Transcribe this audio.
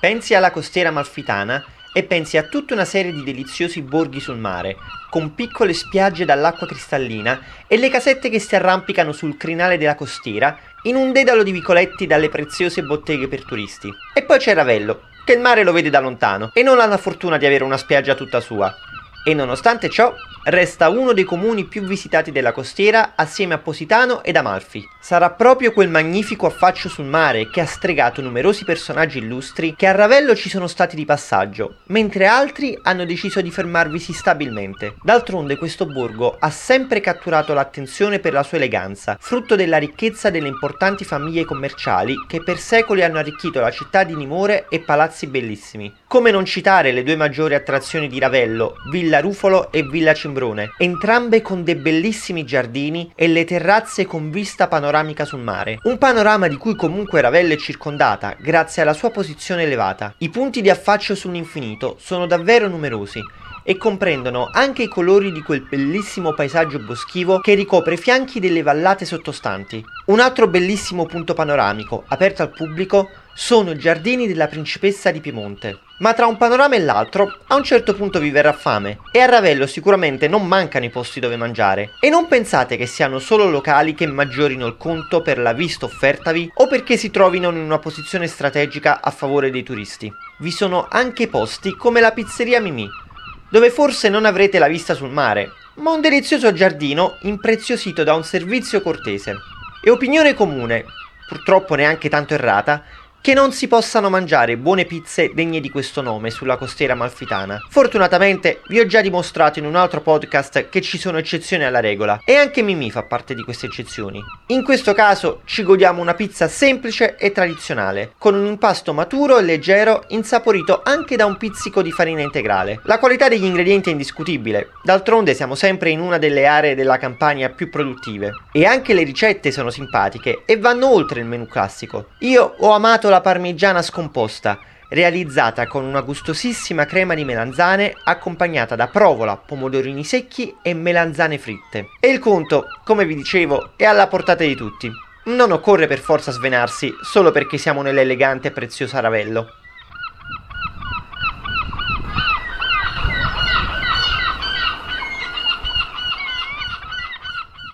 Pensi alla costiera amalfitana e pensi a tutta una serie di deliziosi borghi sul mare, con piccole spiagge dall'acqua cristallina e le casette che si arrampicano sul crinale della costiera in un dedalo di vicoletti dalle preziose botteghe per turisti. E poi c'è Ravello, che il mare lo vede da lontano e non ha la fortuna di avere una spiaggia tutta sua. E nonostante ciò, resta uno dei comuni più visitati della costiera assieme a Positano ed Amalfi. Sarà proprio quel magnifico affaccio sul mare che ha stregato numerosi personaggi illustri che a Ravello ci sono stati di passaggio, mentre altri hanno deciso di fermarvisi stabilmente. D'altronde questo borgo ha sempre catturato l'attenzione per la sua eleganza, frutto della ricchezza delle importanti famiglie commerciali che per secoli hanno arricchito la città di dimore e palazzi bellissimi. Come non citare le due maggiori attrazioni di Ravello, Villa Rufolo e Villa Cimbrone entrambe con dei bellissimi giardini e le terrazze con vista panoramica sul mare. Un panorama di cui comunque Ravello è circondata grazie alla sua posizione elevata. I punti di affaccio sull'infinito sono davvero numerosi e comprendono anche i colori di quel bellissimo paesaggio boschivo che ricopre i fianchi delle vallate sottostanti. Un altro bellissimo punto panoramico, aperto al pubblico, sono i giardini della principessa di Piemonte. Ma tra un panorama e l'altro, a un certo punto vi verrà fame, e a Ravello sicuramente non mancano i posti dove mangiare. E non pensate che siano solo locali che maggiorino il conto per la vista offertavi o perché si trovino in una posizione strategica a favore dei turisti. Vi sono anche posti come la pizzeria Mimì, dove forse non avrete la vista sul mare, ma un delizioso giardino impreziosito da un servizio cortese. E opinione comune, purtroppo neanche tanto errata, che non si possano mangiare buone pizze degne di questo nome sulla costiera malfitana. Fortunatamente vi ho già dimostrato in un altro podcast che ci sono eccezioni alla regola e anche Mimì fa parte di queste eccezioni. In questo caso ci godiamo una pizza semplice e tradizionale, con un impasto maturo e leggero insaporito anche da un pizzico di farina integrale. La qualità degli ingredienti è indiscutibile, d'altronde siamo sempre in una delle aree della campagna più produttive e anche le ricette sono simpatiche e vanno oltre il menù classico. Io ho amato la parmigiana scomposta, realizzata con una gustosissima crema di melanzane accompagnata da provola, pomodorini secchi e melanzane fritte. E il conto, come vi dicevo, è alla portata di tutti. Non occorre per forza svenarsi solo perché siamo nell'elegante e prezioso Ravello.